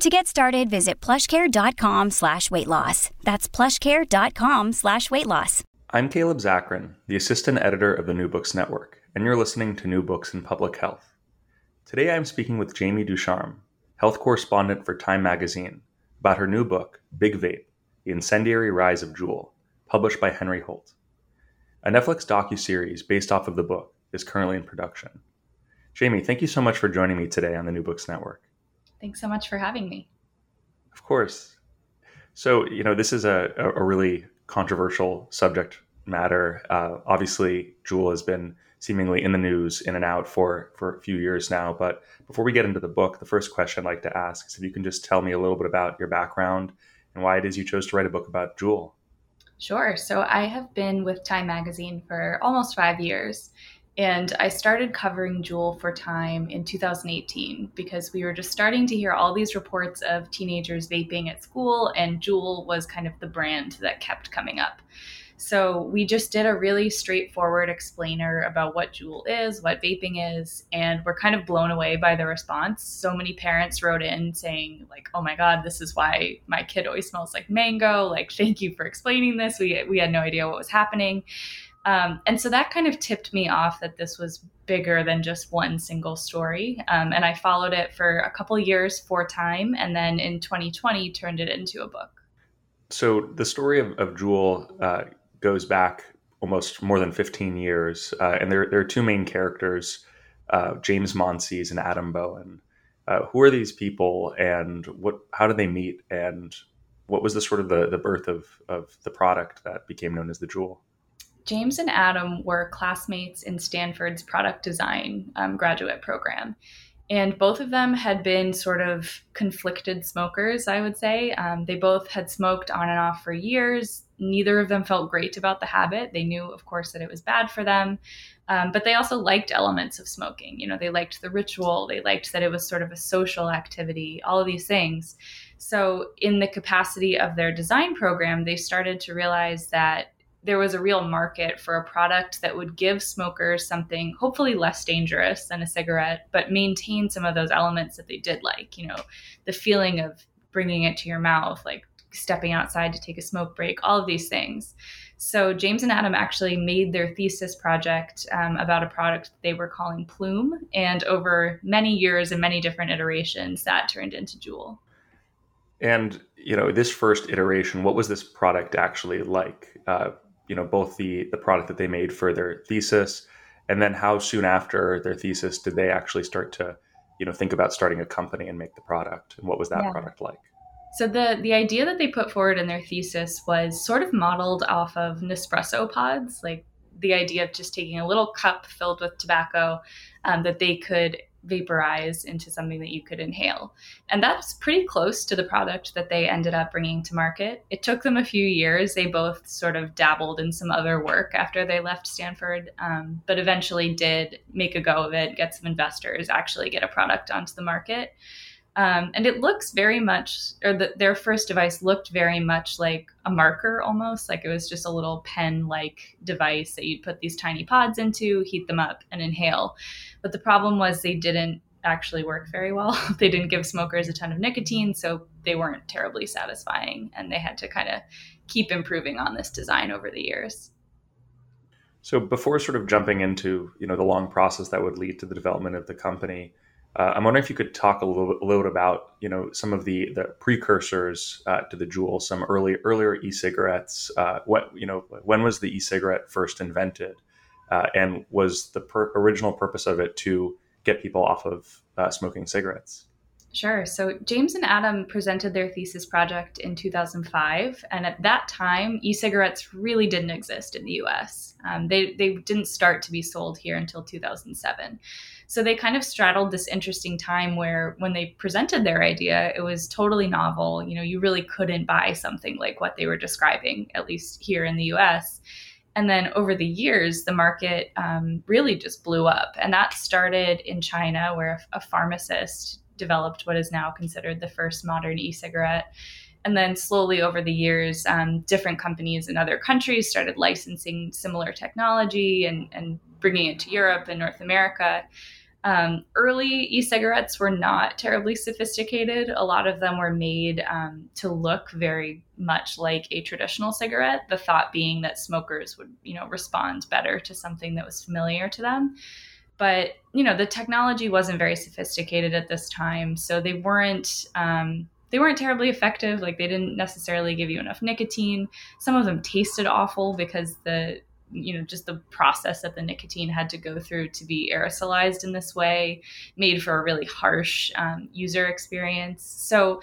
To get started, visit plushcare.com slash weight loss. That's plushcare.com slash weight loss. I'm Caleb Zakarin, the assistant editor of the New Books Network, and you're listening to New Books in Public Health. Today I'm speaking with Jamie Ducharme, health correspondent for Time magazine, about her new book, Big Vape The Incendiary Rise of Juul, published by Henry Holt. A Netflix docuseries based off of the book is currently in production. Jamie, thank you so much for joining me today on the New Books Network. Thanks so much for having me. Of course. So, you know, this is a, a really controversial subject matter. Uh, obviously, Juul has been seemingly in the news in and out for for a few years now. But before we get into the book, the first question I'd like to ask is if you can just tell me a little bit about your background and why it is you chose to write a book about Juul. Sure. So I have been with Time Magazine for almost five years. And I started covering Juul for Time in 2018 because we were just starting to hear all these reports of teenagers vaping at school, and Juul was kind of the brand that kept coming up. So we just did a really straightforward explainer about what Juul is, what vaping is, and we're kind of blown away by the response. So many parents wrote in saying like, "Oh my god, this is why my kid always smells like mango." Like, thank you for explaining this. We we had no idea what was happening. Um, and so that kind of tipped me off that this was bigger than just one single story. Um, and I followed it for a couple years for time, and then in 2020 turned it into a book. So the story of, of Juul uh, goes back almost more than 15 years. Uh, and there, there are two main characters, uh, James Monsees and Adam Bowen. Uh, who are these people and what, how did they meet? And what was the sort of the, the birth of, of the product that became known as the Juul? James and Adam were classmates in Stanford's product design um, graduate program. And both of them had been sort of conflicted smokers, I would say. Um, they both had smoked on and off for years. Neither of them felt great about the habit. They knew, of course, that it was bad for them. Um, but they also liked elements of smoking. You know, they liked the ritual, they liked that it was sort of a social activity, all of these things. So, in the capacity of their design program, they started to realize that there was a real market for a product that would give smokers something hopefully less dangerous than a cigarette, but maintain some of those elements that they did like, you know, the feeling of bringing it to your mouth, like stepping outside to take a smoke break, all of these things. So James and Adam actually made their thesis project um, about a product they were calling Plume, and over many years and many different iterations, that turned into Juul. And you know, this first iteration, what was this product actually like? Uh, you know both the the product that they made for their thesis and then how soon after their thesis did they actually start to you know think about starting a company and make the product and what was that yeah. product like so the the idea that they put forward in their thesis was sort of modeled off of nespresso pods like the idea of just taking a little cup filled with tobacco um, that they could vaporize into something that you could inhale. And that's pretty close to the product that they ended up bringing to market. It took them a few years. They both sort of dabbled in some other work after they left Stanford, um, but eventually did make a go of it, get some investors, actually get a product onto the market. Um, and it looks very much, or the, their first device looked very much like a marker almost, like it was just a little pen like device that you'd put these tiny pods into, heat them up, and inhale. But the problem was they didn't actually work very well. they didn't give smokers a ton of nicotine, so they weren't terribly satisfying, and they had to kind of keep improving on this design over the years. So before sort of jumping into you know the long process that would lead to the development of the company, uh, I'm wondering if you could talk a little, a little bit about you know some of the the precursors uh, to the Juul, some early earlier e-cigarettes. Uh, what you know when was the e-cigarette first invented, uh, and was the per- original purpose of it to get people off of uh, smoking cigarettes? Sure. So James and Adam presented their thesis project in 2005, and at that time, e-cigarettes really didn't exist in the U.S. Um, they they didn't start to be sold here until 2007. So they kind of straddled this interesting time where, when they presented their idea, it was totally novel. You know, you really couldn't buy something like what they were describing, at least here in the U.S. And then over the years, the market um, really just blew up. And that started in China, where a pharmacist developed what is now considered the first modern e cigarette. And then slowly over the years, um, different companies in other countries started licensing similar technology and, and bringing it to Europe and North America. Um, early e cigarettes were not terribly sophisticated. A lot of them were made um, to look very much like a traditional cigarette, the thought being that smokers would, you know, respond better to something that was familiar to them but you know the technology wasn't very sophisticated at this time so they weren't um, they weren't terribly effective like they didn't necessarily give you enough nicotine. Some of them tasted awful because the you know just the process that the nicotine had to go through to be aerosolized in this way made for a really harsh um, user experience. So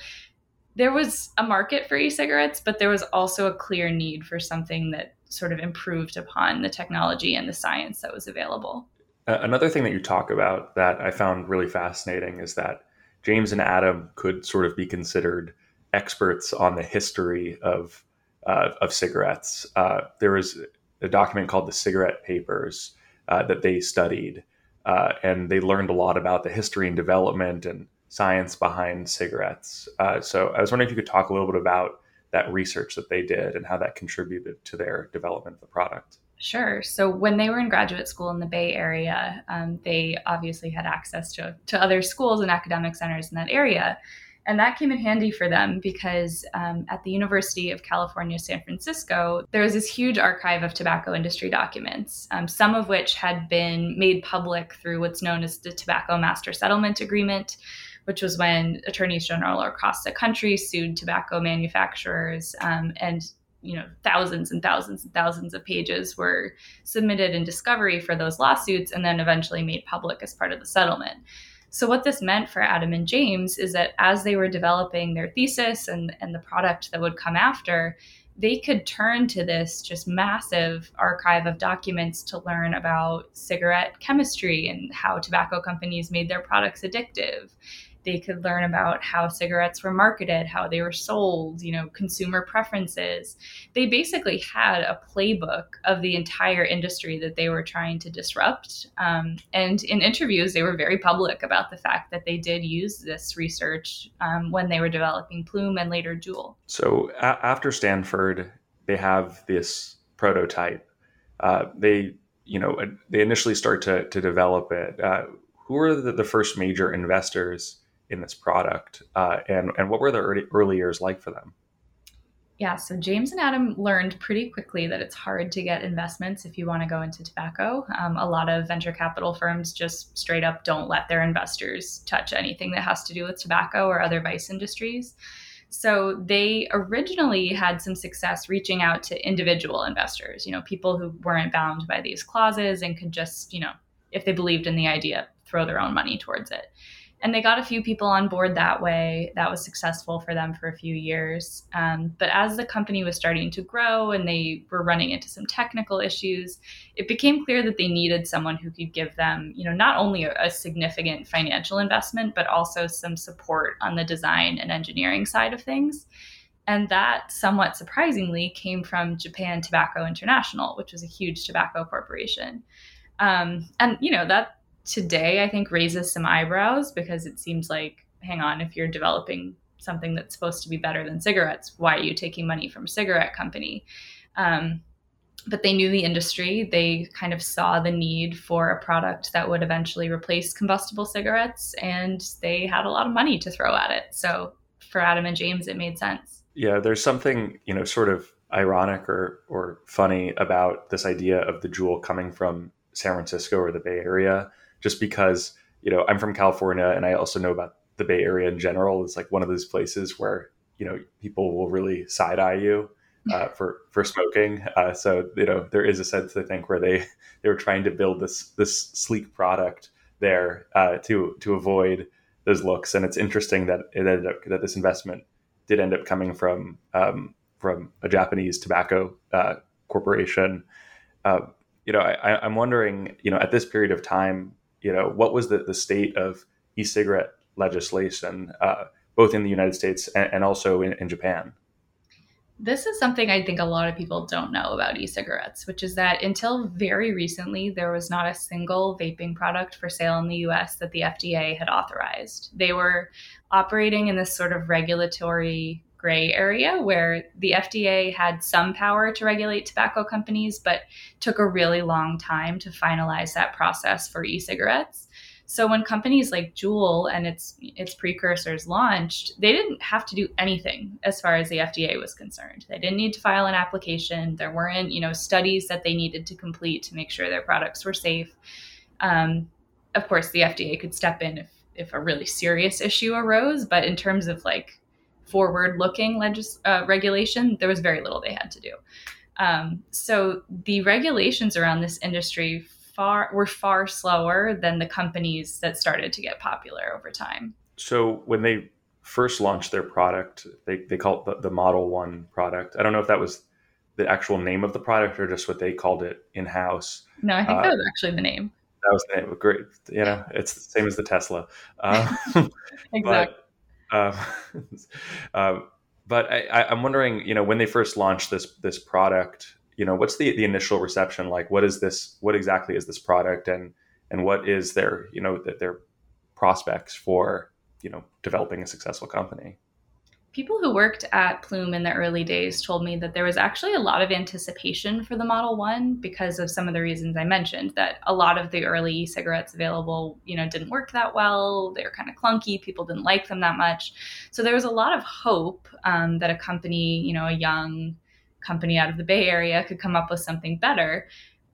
there was a market for e-cigarettes but there was also a clear need for something that sort of improved upon the technology and the science that was available. Another thing that you talk about that I found really fascinating is that James and Adam could sort of be considered experts on the history of uh, of cigarettes. Uh, there was a document called the Cigarette Papers uh, that they studied, uh, and they learned a lot about the history and development and science behind cigarettes. Uh, so I was wondering if you could talk a little bit about that research that they did and how that contributed to their development of the product. Sure. So when they were in graduate school in the Bay Area, um, they obviously had access to, to other schools and academic centers in that area. And that came in handy for them because um, at the University of California, San Francisco, there was this huge archive of tobacco industry documents, um, some of which had been made public through what's known as the Tobacco Master Settlement Agreement, which was when attorneys general across the country sued tobacco manufacturers um, and you know thousands and thousands and thousands of pages were submitted in discovery for those lawsuits and then eventually made public as part of the settlement. So what this meant for adam and james is that as they were developing their thesis and, and the product that would come after they could turn to this just massive archive of documents to learn about cigarette chemistry and how tobacco companies made their products addictive they could learn about how cigarettes were marketed, how they were sold, you know, consumer preferences. They basically had a playbook of the entire industry that they were trying to disrupt. Um, and in interviews, they were very public about the fact that they did use this research um, when they were developing Plume and later Juul. So a- after Stanford, they have this prototype. Uh, they, you know, they initially start to, to develop it. Uh, who are the, the first major investors in this product, uh, and and what were the early, early years like for them? Yeah, so James and Adam learned pretty quickly that it's hard to get investments if you want to go into tobacco. Um, a lot of venture capital firms just straight up don't let their investors touch anything that has to do with tobacco or other vice industries. So they originally had some success reaching out to individual investors, you know, people who weren't bound by these clauses and could just, you know, if they believed in the idea, throw their own money towards it and they got a few people on board that way. That was successful for them for a few years. Um, but as the company was starting to grow and they were running into some technical issues, it became clear that they needed someone who could give them, you know, not only a, a significant financial investment, but also some support on the design and engineering side of things. And that, somewhat surprisingly, came from Japan Tobacco International, which was a huge tobacco corporation. Um, and you know that today I think raises some eyebrows because it seems like, hang on, if you're developing something that's supposed to be better than cigarettes, why are you taking money from a cigarette company? Um, but they knew the industry. They kind of saw the need for a product that would eventually replace combustible cigarettes, and they had a lot of money to throw at it. So for Adam and James, it made sense. Yeah, there's something you know, sort of ironic or or funny about this idea of the Juul coming from San Francisco or the Bay Area, just because you know I'm from California and I also know about the Bay Area in general. It's like one of those places where you know people will really side eye you uh, for for smoking. Uh, so you know there is a sense I think where they they were trying to build this this sleek product there uh, to to avoid those looks. And it's interesting that it ended up that this investment did end up coming from um, from a Japanese tobacco uh, corporation. Uh, you know, I, I'm wondering, you know, at this period of time, you know, what was the, the state of e-cigarette legislation, uh, both in the United States and, and also in, in Japan? This is something I think a lot of people don't know about e cigarettes, which is that until very recently, there was not a single vaping product for sale in the US that the FDA had authorized. They were operating in this sort of regulatory gray area where the FDA had some power to regulate tobacco companies, but took a really long time to finalize that process for e cigarettes. So when companies like Juul and its its precursors launched, they didn't have to do anything as far as the FDA was concerned. They didn't need to file an application. There weren't, you know, studies that they needed to complete to make sure their products were safe. Um, of course, the FDA could step in if if a really serious issue arose, but in terms of like forward-looking legis- uh, regulation, there was very little they had to do. Um, so the regulations around this industry far were far slower than the companies that started to get popular over time. So when they first launched their product, they, they called it the, the Model One product. I don't know if that was the actual name of the product or just what they called it in house. No, I think uh, that was actually the name. That was the name. Great. You know, it's the same as the Tesla. Uh, exactly. But, uh, um, but I, am wondering, you know, when they first launched this this product, you know what's the the initial reception like? What is this what exactly is this product and and what is their you know their prospects for you know developing a successful company people who worked at plume in the early days told me that there was actually a lot of anticipation for the model 1 because of some of the reasons i mentioned that a lot of the early e-cigarettes available you know didn't work that well they were kind of clunky people didn't like them that much so there was a lot of hope um, that a company you know a young company out of the Bay Area could come up with something better.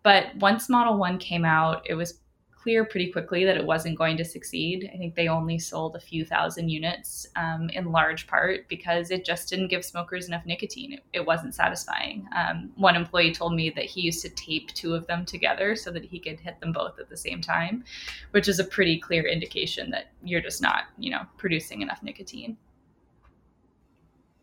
But once Model 1 came out, it was clear pretty quickly that it wasn't going to succeed. I think they only sold a few thousand units um, in large part because it just didn't give smokers enough nicotine. It, it wasn't satisfying. Um, one employee told me that he used to tape two of them together so that he could hit them both at the same time, which is a pretty clear indication that you're just not, you know, producing enough nicotine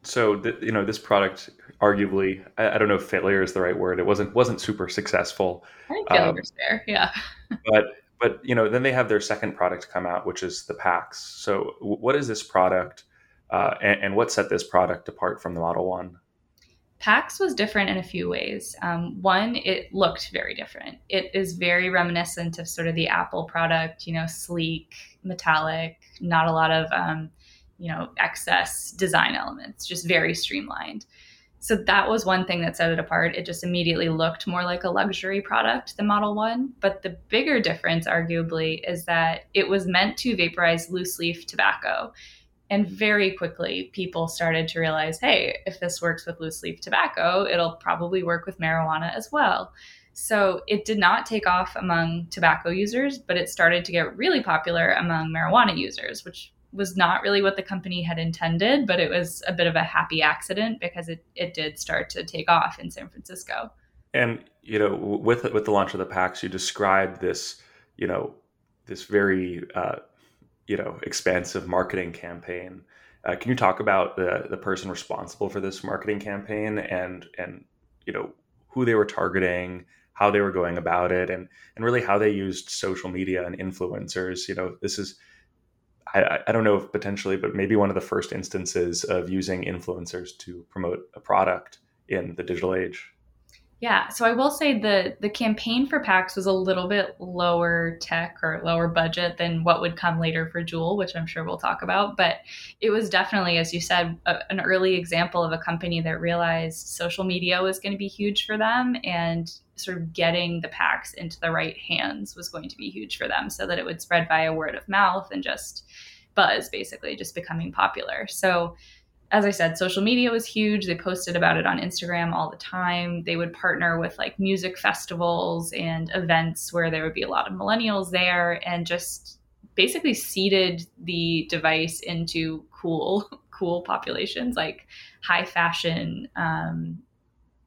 so th- you know this product arguably I, I, don't know if failure is the right word it wasn't wasn't super successful i think failure's um, there yeah but but you know then they have their second product come out which is the PAX so what is this product uh, and, and, what set this product apart from the model one PAX was different in a few ways. Um, one, it looked very different. It is very reminiscent of sort of the Apple product, you know, sleek, metallic, not a lot of um, you know, excess design elements, just very streamlined. So that was one thing that set it apart. It just immediately looked more like a luxury product the Model 1. But the bigger difference, arguably, is that it was meant to vaporize loose leaf tobacco. And very quickly, people started to realize hey, if this works with loose leaf tobacco, it'll probably work with marijuana as well. So it did not take off among tobacco users, but it started to get really popular among marijuana users, which was not really what the company had intended, but it was a bit of a happy accident because it, it did start to take off in San Francisco. And you know, with with the launch of the PAX, you described this, you know, this very uh, you know expansive marketing campaign. Uh, can you talk about the the person responsible for this marketing campaign and and you know who they were targeting, how they were going about it, and and really how they used social media and influencers? You know, this is I, I, don't know if potentially, but maybe one of the first instances of using influencers to promote a product in the digital age. Yeah, so I will say the the campaign for PAX was a little bit lower tech or lower budget than what would come later for Juul, which I'm sure we'll talk about. But it was definitely, as you said, a, an early example of a company that realized social media was going to be huge for them, and sort of getting the PAX into the right hands was going to be huge for them, so that it would spread via word of mouth and just buzz, basically, just becoming popular. So as I said, social media was huge. They posted about it on Instagram all the time. They would partner with like music festivals and events where there would be a lot of millennials there and just basically seeded the device into cool, cool populations like high fashion um,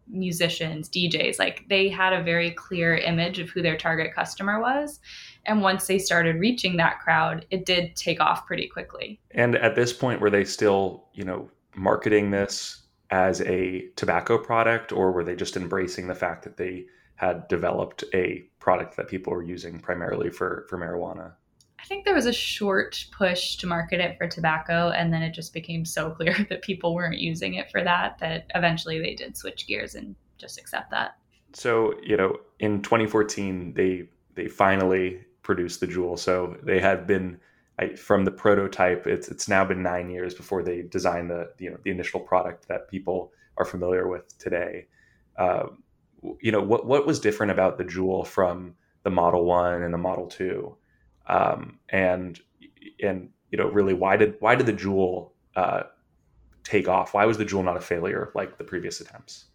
musicians, DJs. Like they had a very clear image of who their target customer was. And once they started reaching that crowd, it did take off pretty quickly. And at this point, were they still, you know, marketing this as a tobacco product, or were they just embracing the fact that they had developed a product that people were using primarily for, for marijuana? I think there was a short push to market it for tobacco, and then it just became so clear that people weren't using it for that that eventually they did switch gears and just accept that. So, you know, in 2014, they they finally produce the Juul. So they have been I, from the prototype. It's it's now been nine years before they designed the you know the initial product that people are familiar with today. Uh, you know what what was different about the Juul from the Model One and the Model Two, um, and and you know really why did why did the Juul uh, take off? Why was the Juul not a failure like the previous attempts?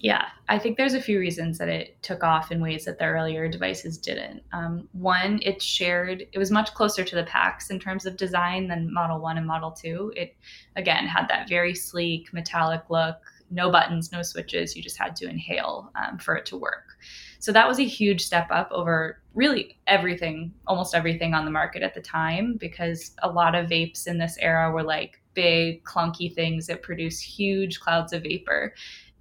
Yeah, I think there's a few reasons that it took off in ways that the earlier devices didn't. Um, one, it shared, it was much closer to the PAX in terms of design than Model 1 and Model 2. It, again, had that very sleek metallic look, no buttons, no switches. You just had to inhale um, for it to work. So that was a huge step up over really everything, almost everything on the market at the time, because a lot of vapes in this era were like big, clunky things that produce huge clouds of vapor.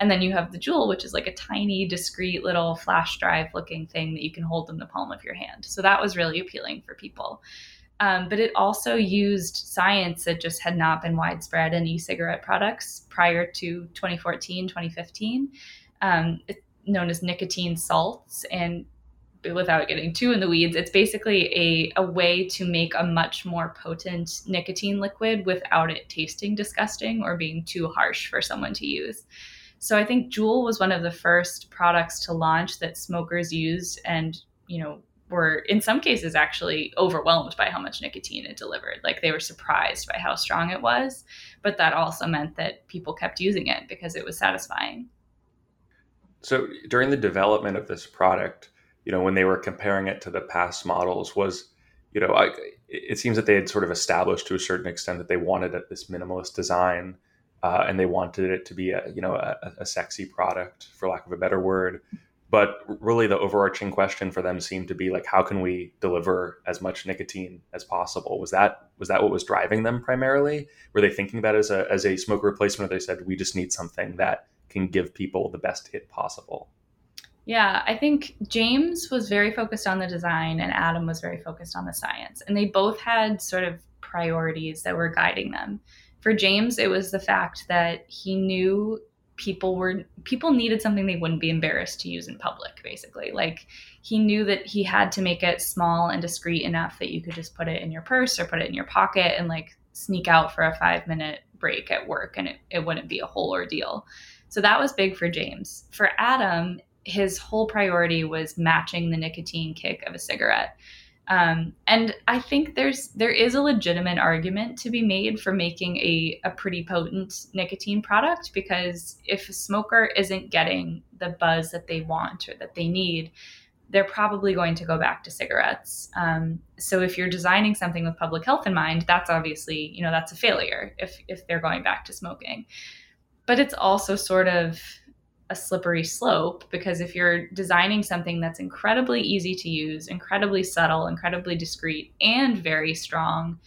And then you have the Juul, which is like a tiny, discreet little flash drive looking thing that you can hold in the palm of your hand. So that was really appealing for people. Um, but it also used science that just had not been widespread in e cigarette products prior to 2014, 2015, um, known as nicotine salts. And without getting too in the weeds, it's basically a, a way to make a much more potent nicotine liquid without it tasting disgusting or being too harsh for someone to use. So I think Juul was one of the first products to launch that smokers used and, you know, were in some cases actually overwhelmed by how much nicotine it delivered. Like they were surprised by how strong it was, but that also meant that people kept using it because it was satisfying. So during the development of this product, you know, when they were comparing it to the past models, was you know, I, it seems that they had sort of established to a certain extent that they wanted this minimalist design uh, and they wanted it to be a you know a, a, sexy product for lack of a better word. But really the overarching question for them seemed to be like how can we deliver as much nicotine as possible? Was that was that what was driving them primarily? Were they thinking about as a as a smoke replacement or they said we just need something that can give people the best hit possible yeah, I think James was very focused on the design and Adam was very focused on the science. And they both had sort of priorities that were guiding them for James, it was the fact that he knew people were people needed something they wouldn't be embarrassed to use in public basically. Like he knew that he had to make it small and discreet enough that you could just put it in your purse or put it in your pocket and like sneak out for a five minute break at work and it, it wouldn't be a whole ordeal. So that was big for james. For adam his whole priority was matching the nicotine kick of a cigarette um, and I think there's there is a legitimate argument to be made for making a, a pretty potent nicotine product because if a smoker isn't getting the buzz that they want or that they need, they're probably going to go back to cigarettes. Um, so if you're designing something with public health in mind, that's obviously you know that's a failure if if they're going back to smoking. But it's also sort of a slippery slope because if you're designing something that's incredibly easy to use, incredibly subtle, incredibly discreet, and very strong,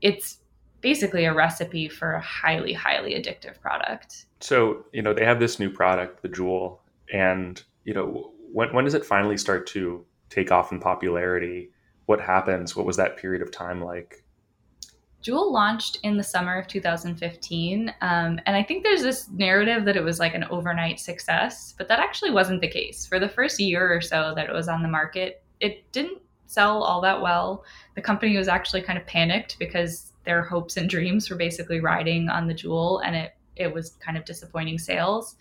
it's basically a recipe for a highly, highly addictive product. So, you know, they have this new product, the Juul, and, you know, when, when does it finally start to take off in popularity? What happens? What was that period of time like? Juul launched in the summer of 2015. Um, and I think there's this narrative that it was like an overnight success, but that actually wasn't the case. For the first year or so that it was on the market, it didn't sell all that well. The company was actually kind of panicked because their hopes and dreams were basically riding on the Juul, and it, it was kind of disappointing sales.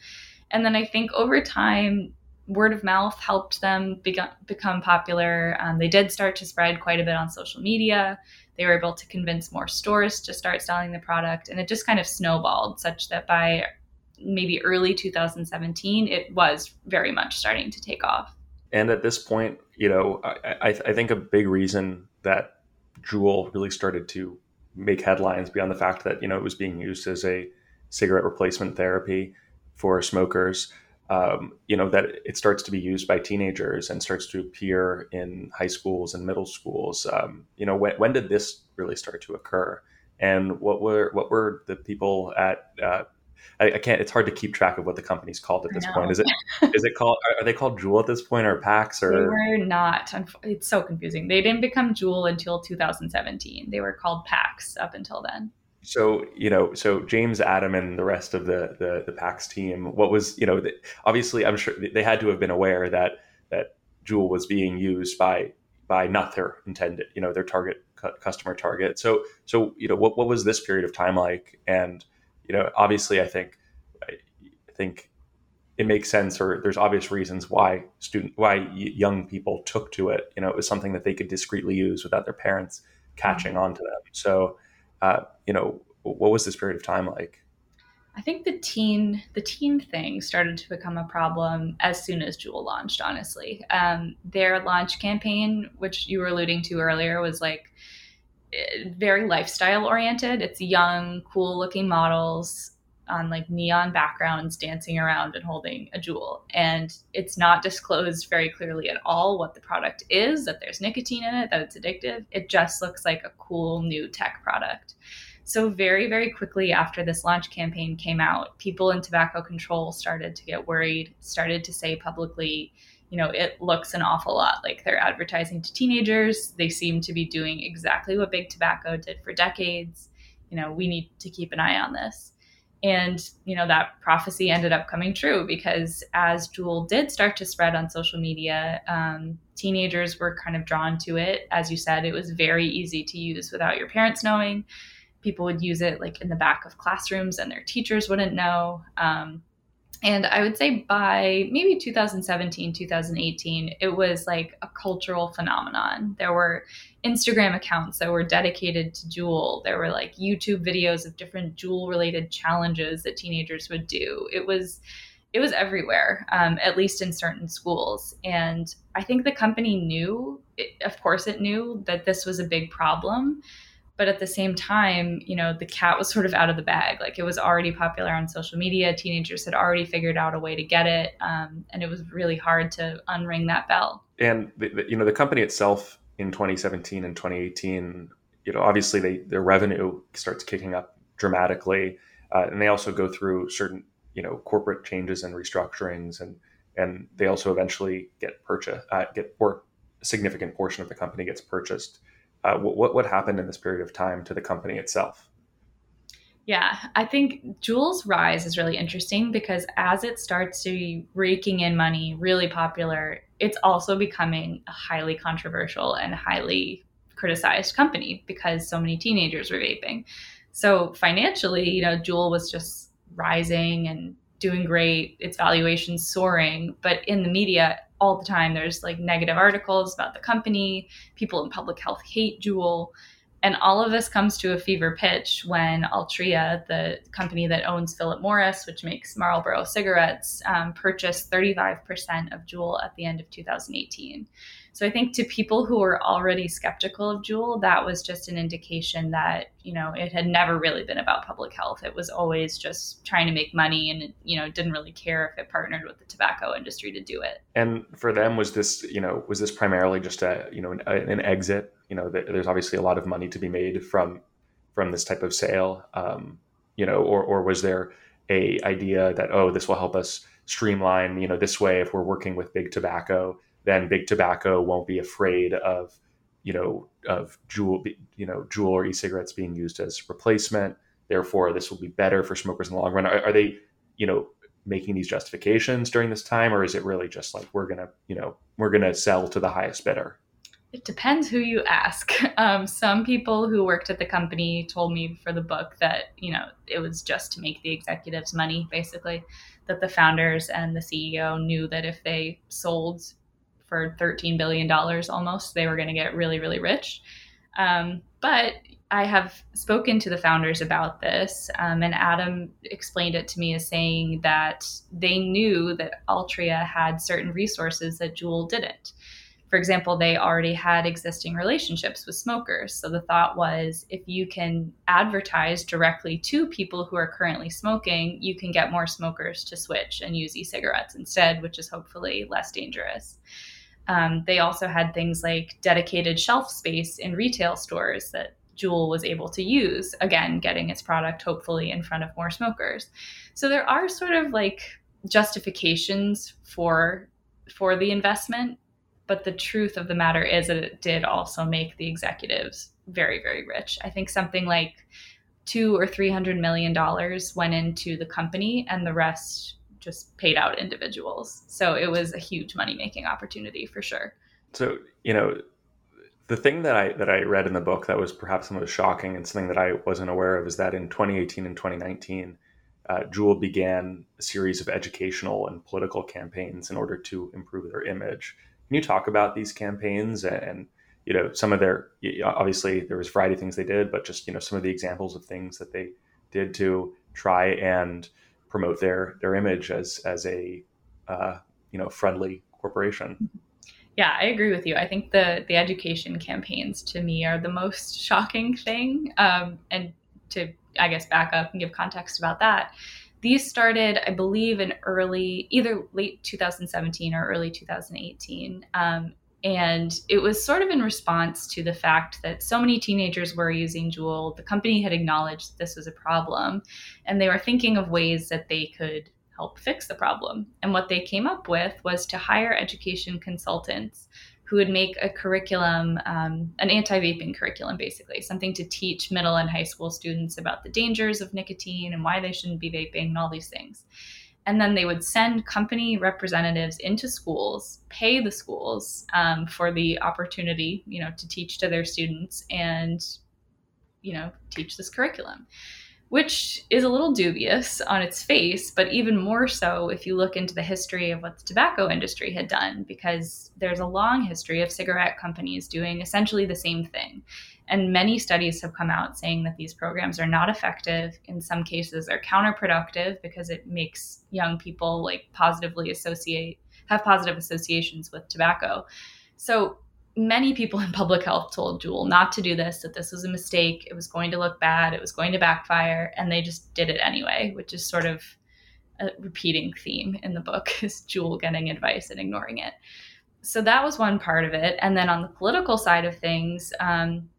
And then I think over time, word of mouth helped them be- become popular. Um, they did start to spread quite a bit on social media. They were able to convince more stores to start selling the product, and it just kind of snowballed such that by maybe early 2017, it was very much starting to take off. And at this point, you know, I, I think a big reason that Juul really started to make headlines beyond the fact that you know it was being used as a cigarette replacement therapy for smokers um, you know that it starts to be used by teenagers and starts to appear in high schools and middle schools. Um, you know, when, when did this really start to occur? And what were what were the people at? Uh, I, I, can't. It's hard to keep track of what the company's called at this point. Is it is it called? Are they called Juul at this point or PAX or? They were not. It's so confusing. They didn't become Juul until 2017. They were called PAX up until then so you know so james adam and the rest of the the, the pax team what was you know the, obviously i'm sure they had to have been aware that that Juul was being used by by not their intended you know their target customer target. So so you know what, what was this period of time like? And you know obviously i think i think it makes sense or there's obvious reasons why student why young people took to it. You know it was something that they could discreetly use without their parents catching mm-hmm. on to them. So uh, you know, what was this period of time like? I think the teen the teen thing started to become a problem as soon as Juul launched. Honestly, um, their launch campaign, which you were alluding to earlier, was like eh, very lifestyle oriented. It's young, cool looking models on like neon backgrounds dancing around and holding a Juul. And it's not disclosed very clearly at all what the product is, that there's nicotine in it, that it's addictive. It just looks like a cool new tech product. So, very, very quickly after this launch campaign came out, people in tobacco control started to get worried, started to say publicly, you know, it looks an awful lot like they're advertising to teenagers. They seem to be doing exactly what big tobacco did for decades. You know, we need to keep an eye on this. And, you know, that prophecy ended up coming true because as Juul did start to spread on social media, um, teenagers were kind of drawn to it. As you said, it was very easy to use without your parents knowing. People would use it like in the back of classrooms and their teachers wouldn't know. Um, and I would say by maybe 2017, 2018, it was like a cultural phenomenon. There were Instagram accounts that were dedicated to Juul. There were like YouTube videos of different Juul related challenges that teenagers would do. It was it was everywhere, um, at least in certain schools. And I think the company knew, it, of course, it knew that this was a big problem but at the same time you know the cat was sort of out of the bag. Like it was already popular on social media. Teenagers had already figured out a way to get it um, and it was really hard to unring that bell. And the, the, you know the company itself in 2017 and 2018 you know obviously they their revenue starts kicking up dramatically uh, and they also go through certain you know corporate changes and restructurings and and they also eventually get purchased uh, get or a significant portion of the company gets purchased uh, what what happened in this period of time to the company itself? Yeah, I think Juul's rise is really interesting because as it starts to be raking in money, really popular, it's also becoming a highly controversial and highly criticized company because so many teenagers were vaping. So financially, you know, Juul was just rising and doing great, its valuation soaring, but in the media, all the time. There's like negative articles about the company. People in public health hate Juul. And all of this comes to a fever pitch when Altria, the company that owns Philip Morris, which makes Marlboro cigarettes, um, purchased 35% of Juul at the end of 2018. So I think to people who were already skeptical of Juul, that was just an indication that, you know, it had never really been about public health. It was always just trying to make money and, you know, didn't really care if it partnered with the tobacco industry to do it. And for them, was this, you know, was this primarily just a, you know, an, an exit? You know, there's obviously a lot of money to be made from from this type of sale, um, you know, or, or was there a idea that, oh, this will help us streamline, you know, this way if we're working with big tobacco, then big tobacco won't be afraid of you know of Juul, you know, Juul or e-cigarettes being used as replacement. Therefore, this will be better for smokers in the long run. Are, are they, you know, making these justifications during this time, or is it really just like we're gonna, you know, we're gonna sell to the highest bidder? It depends who you ask. Um, some people who worked at the company told me for the book that you know it was just to make the executives money, basically. That the founders and the CEO knew that if they sold for $13 billion almost. They were going to get really, really rich. Um, but I have spoken to the founders about this, um, and Adam explained it to me as saying that they knew that Altria had certain resources that Juul didn't. For example, they already had existing relationships with smokers. So the thought was if you can advertise directly to people who are currently smoking, you can get more smokers to switch and use e cigarettes instead, which is hopefully less dangerous. Um, they also had things like dedicated shelf space in retail stores that Juul was able to use, again, getting its product hopefully in front of more smokers. So there are sort of like justifications for for the investment, but the truth of the matter is that it did also make the executives very, very rich. I think something like two or three hundred million dollars went into the company, and the rest just paid out individuals. So it was a huge money making opportunity for sure. So, you know, the thing that I that I read in the book that was perhaps the most shocking and something that I wasn't aware of is that in 2018 and 2019, uh, Juul began a series of educational and political campaigns in order to improve their image. Can you talk about these campaigns and, and you know some of their obviously there was variety of things they did, but just you know some of the examples of things that they did to try and promote their their image as as a uh, you know friendly corporation. Yeah, I agree with you. I think the the education campaigns to me are the most shocking thing. Um, and to I guess back up and give context about that. These started, I believe, in early, either late 2017 or early 2018. Um, and it was sort of in response to the fact that so many teenagers were using Juul. The company had acknowledged this was a problem, and they were thinking of ways that they could help fix the problem. And what they came up with was to hire education consultants who would make a curriculum, um, an anti vaping curriculum, basically, something to teach middle and high school students about the dangers of nicotine and why they shouldn't be vaping and all these things and then they would send company representatives into schools pay the schools um, for the opportunity you know to teach to their students and you know teach this curriculum which is a little dubious on its face, but even more so if you look into the history of what the tobacco industry had done, because there's a long history of cigarette companies doing essentially the same thing. And many studies have come out saying that these programs are not effective. In some cases, they're counterproductive because it makes young people like positively associate, have positive associations with tobacco. So many people in public health told Juul not to do this, that this was a mistake, it was going to look bad, it was going to backfire, and they just did it anyway, which is sort of a repeating theme in the book is Juul getting advice and ignoring it. So that was one part of it. And then on the political side of things, um,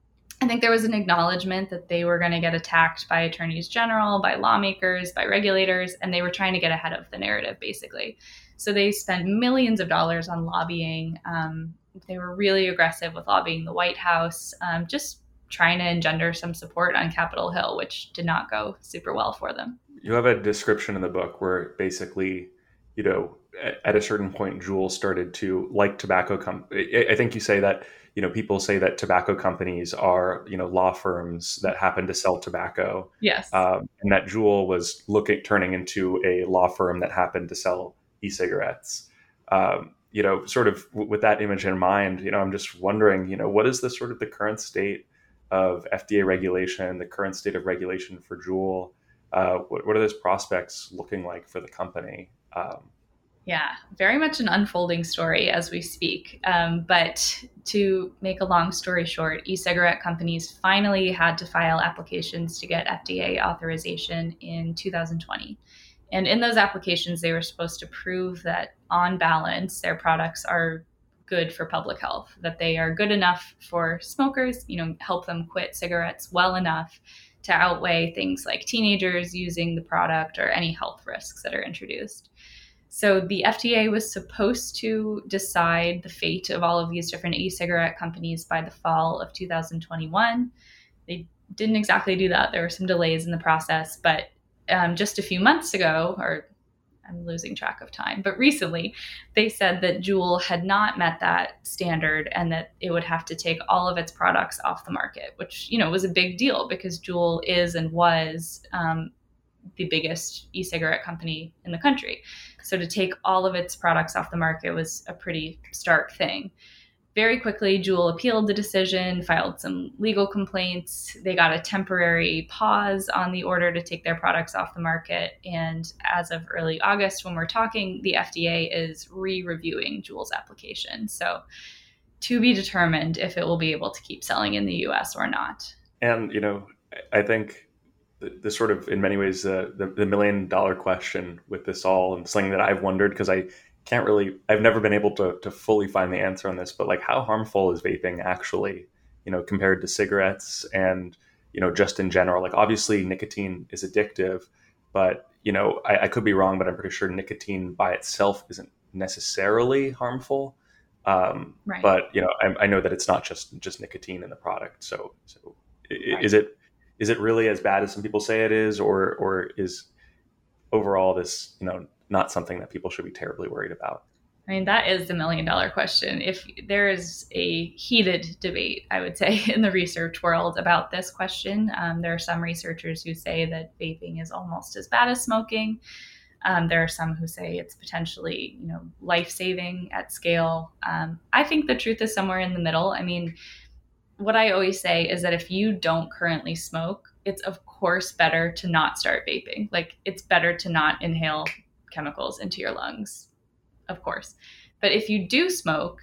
I think there was an acknowledgement that they were going to get attacked by attorneys general, by lawmakers, by regulators, and they were trying to get ahead of the narrative, basically. So they spent millions of dollars on lobbying. Um, they were really aggressive with lobbying the White House, um, just trying to engender some support on Capitol Hill, which did not go super well for them. You have a description in the book where basically, you know, at, a certain point, Juul started to like tobacco. Com- I think you say that you know people say that tobacco companies are you know law firms that happen to sell tobacco. Yes, um, and that Juul was looking turning into a law firm that happened to sell e-cigarettes. Um, you know, sort of w- with that image in mind, you know, I'm just wondering, you know, what is the sort of the current state of FDA regulation, the current state of regulation for Juul? Uh, what, what, are those prospects looking like for the company? Um, yeah, very much an unfolding story as we speak. Um, but to make a long story short, e cigarette companies finally had to file applications to get FDA authorization in 2020. And in those applications, they were supposed to prove that on balance, their products are good for public health, that they are good enough for smokers, you know, help them quit cigarettes well enough to outweigh things like teenagers using the product or any health risks that are introduced. So the FDA was supposed to decide the fate of all of these different e cigarette companies by the fall of 2021. They didn't exactly do that. There were some delays in the process, but um, just a few months ago, or I'm losing track of time, but recently they said that Juul had not met that standard and that it would have to take all of its products off the market, which, you know, was a big deal because Juul is and was um, the biggest e-cigarette company in the country. So to take all of its products off the market was a pretty stark thing. Very quickly, Juul appealed the decision, filed some legal complaints. They got a temporary pause on the order to take their products off the market. And as of early August, when we're talking, the FDA is re reviewing Juul's application. So to be determined if it will be able to keep selling in the US or not. And, you know, I think the, the sort of in many ways uh, the, the million dollar question with this all and something that I've wondered because I can't really I've never been able to to fully find the answer on this but like how harmful is vaping actually you know compared to cigarettes and you know just in general like obviously nicotine is addictive but you know I, I could be wrong but I'm pretty sure nicotine by itself isn't necessarily harmful um, right. but you know I, I, know that it's not just just nicotine in the product so so right. is it is it really as bad as some people say it is, or or is overall this you know not something that people should be terribly worried about? I mean, that is the million dollar question. If there is a heated debate, I would say, in the research world about this question, um, there are some researchers who say that vaping is almost as bad as smoking. Um, there are some who say it's potentially, you know, life saving at scale. Um, I think the truth is somewhere in the middle. I mean, what I always say is that if you don't currently smoke, it's of course better to not start vaping. Like it's better to not inhale chemicals into your lungs, of course. But if you do smoke,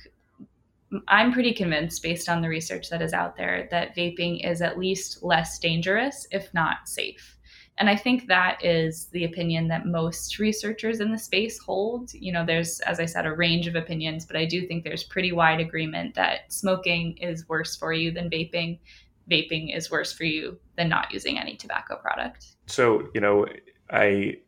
I'm pretty convinced, based on the research that is out there, that vaping is at least less dangerous, if not safe. And I think that is the opinion that most researchers in the space hold. You know, there's, as I said, a range of opinions, but I do think there's pretty wide agreement that smoking is worse for you than vaping. Vaping is worse for you than not using any tobacco product. So, you know, I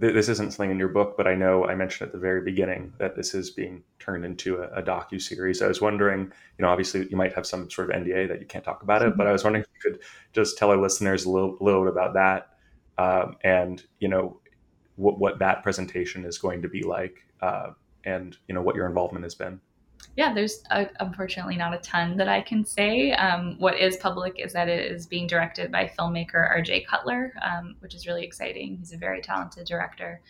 this isn't something in your book, but I know I mentioned at the very beginning that this is being turned into a, a docu series. I was wondering, you know, obviously you might have some sort of NDA that you can't talk about it, mm-hmm. but I was wondering if you could just tell our listeners a little, little bit about that, um, and you know what what that presentation is going to be like, uh, and you know what your involvement has been. Yeah, there's a, unfortunately not a ton that I can say. Um, what is public is that it is being directed by filmmaker R.J. Cutler, um, which is really exciting. He's a very talented director.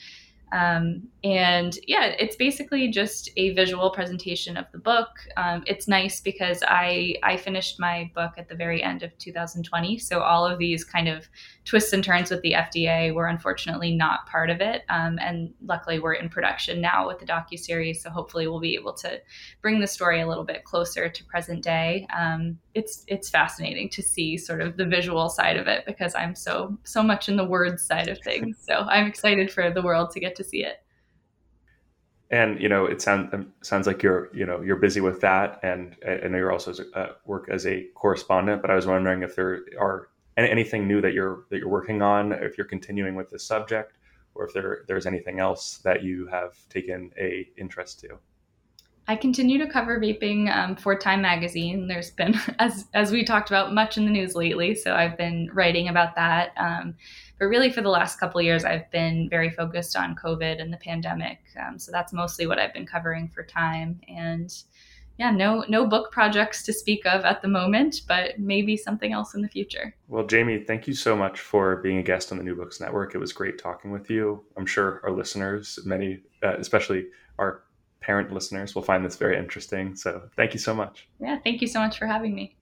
Um, and yeah, it's basically just a visual presentation of the book. Um, it's nice because I I finished my book at the very end of 2020, so all of these kind of twists and turns with the FDA were unfortunately not part of it. Um, and luckily, we're in production now with the docu series, so hopefully, we'll be able to bring the story a little bit closer to present day. Um, it's it's fascinating to see sort of the visual side of it because I'm so so much in the words side of things. So I'm excited for the world to get to see it. And you know, it sounds um, sounds like you're you know you're busy with that, and I know you're also uh, work as a correspondent. But I was wondering if there are anything new that you're that you're working on, if you're continuing with this subject, or if there there's anything else that you have taken a interest to. I continue to cover vaping um, for Time Magazine. There's been, as as we talked about, much in the news lately, so I've been writing about that. Um, but really, for the last couple years, I've been very focused on COVID and the pandemic. Um, so that's mostly what I've been covering for Time. And yeah, no no book projects to speak of at the moment, but maybe something else in the future. Well, Jamie, thank you so much for being a guest on the New Books Network. It was great talking with you. I'm sure our listeners, many, uh, especially our parent listeners will find this very interesting. So thank you so much. Yeah, thank you so much for having me.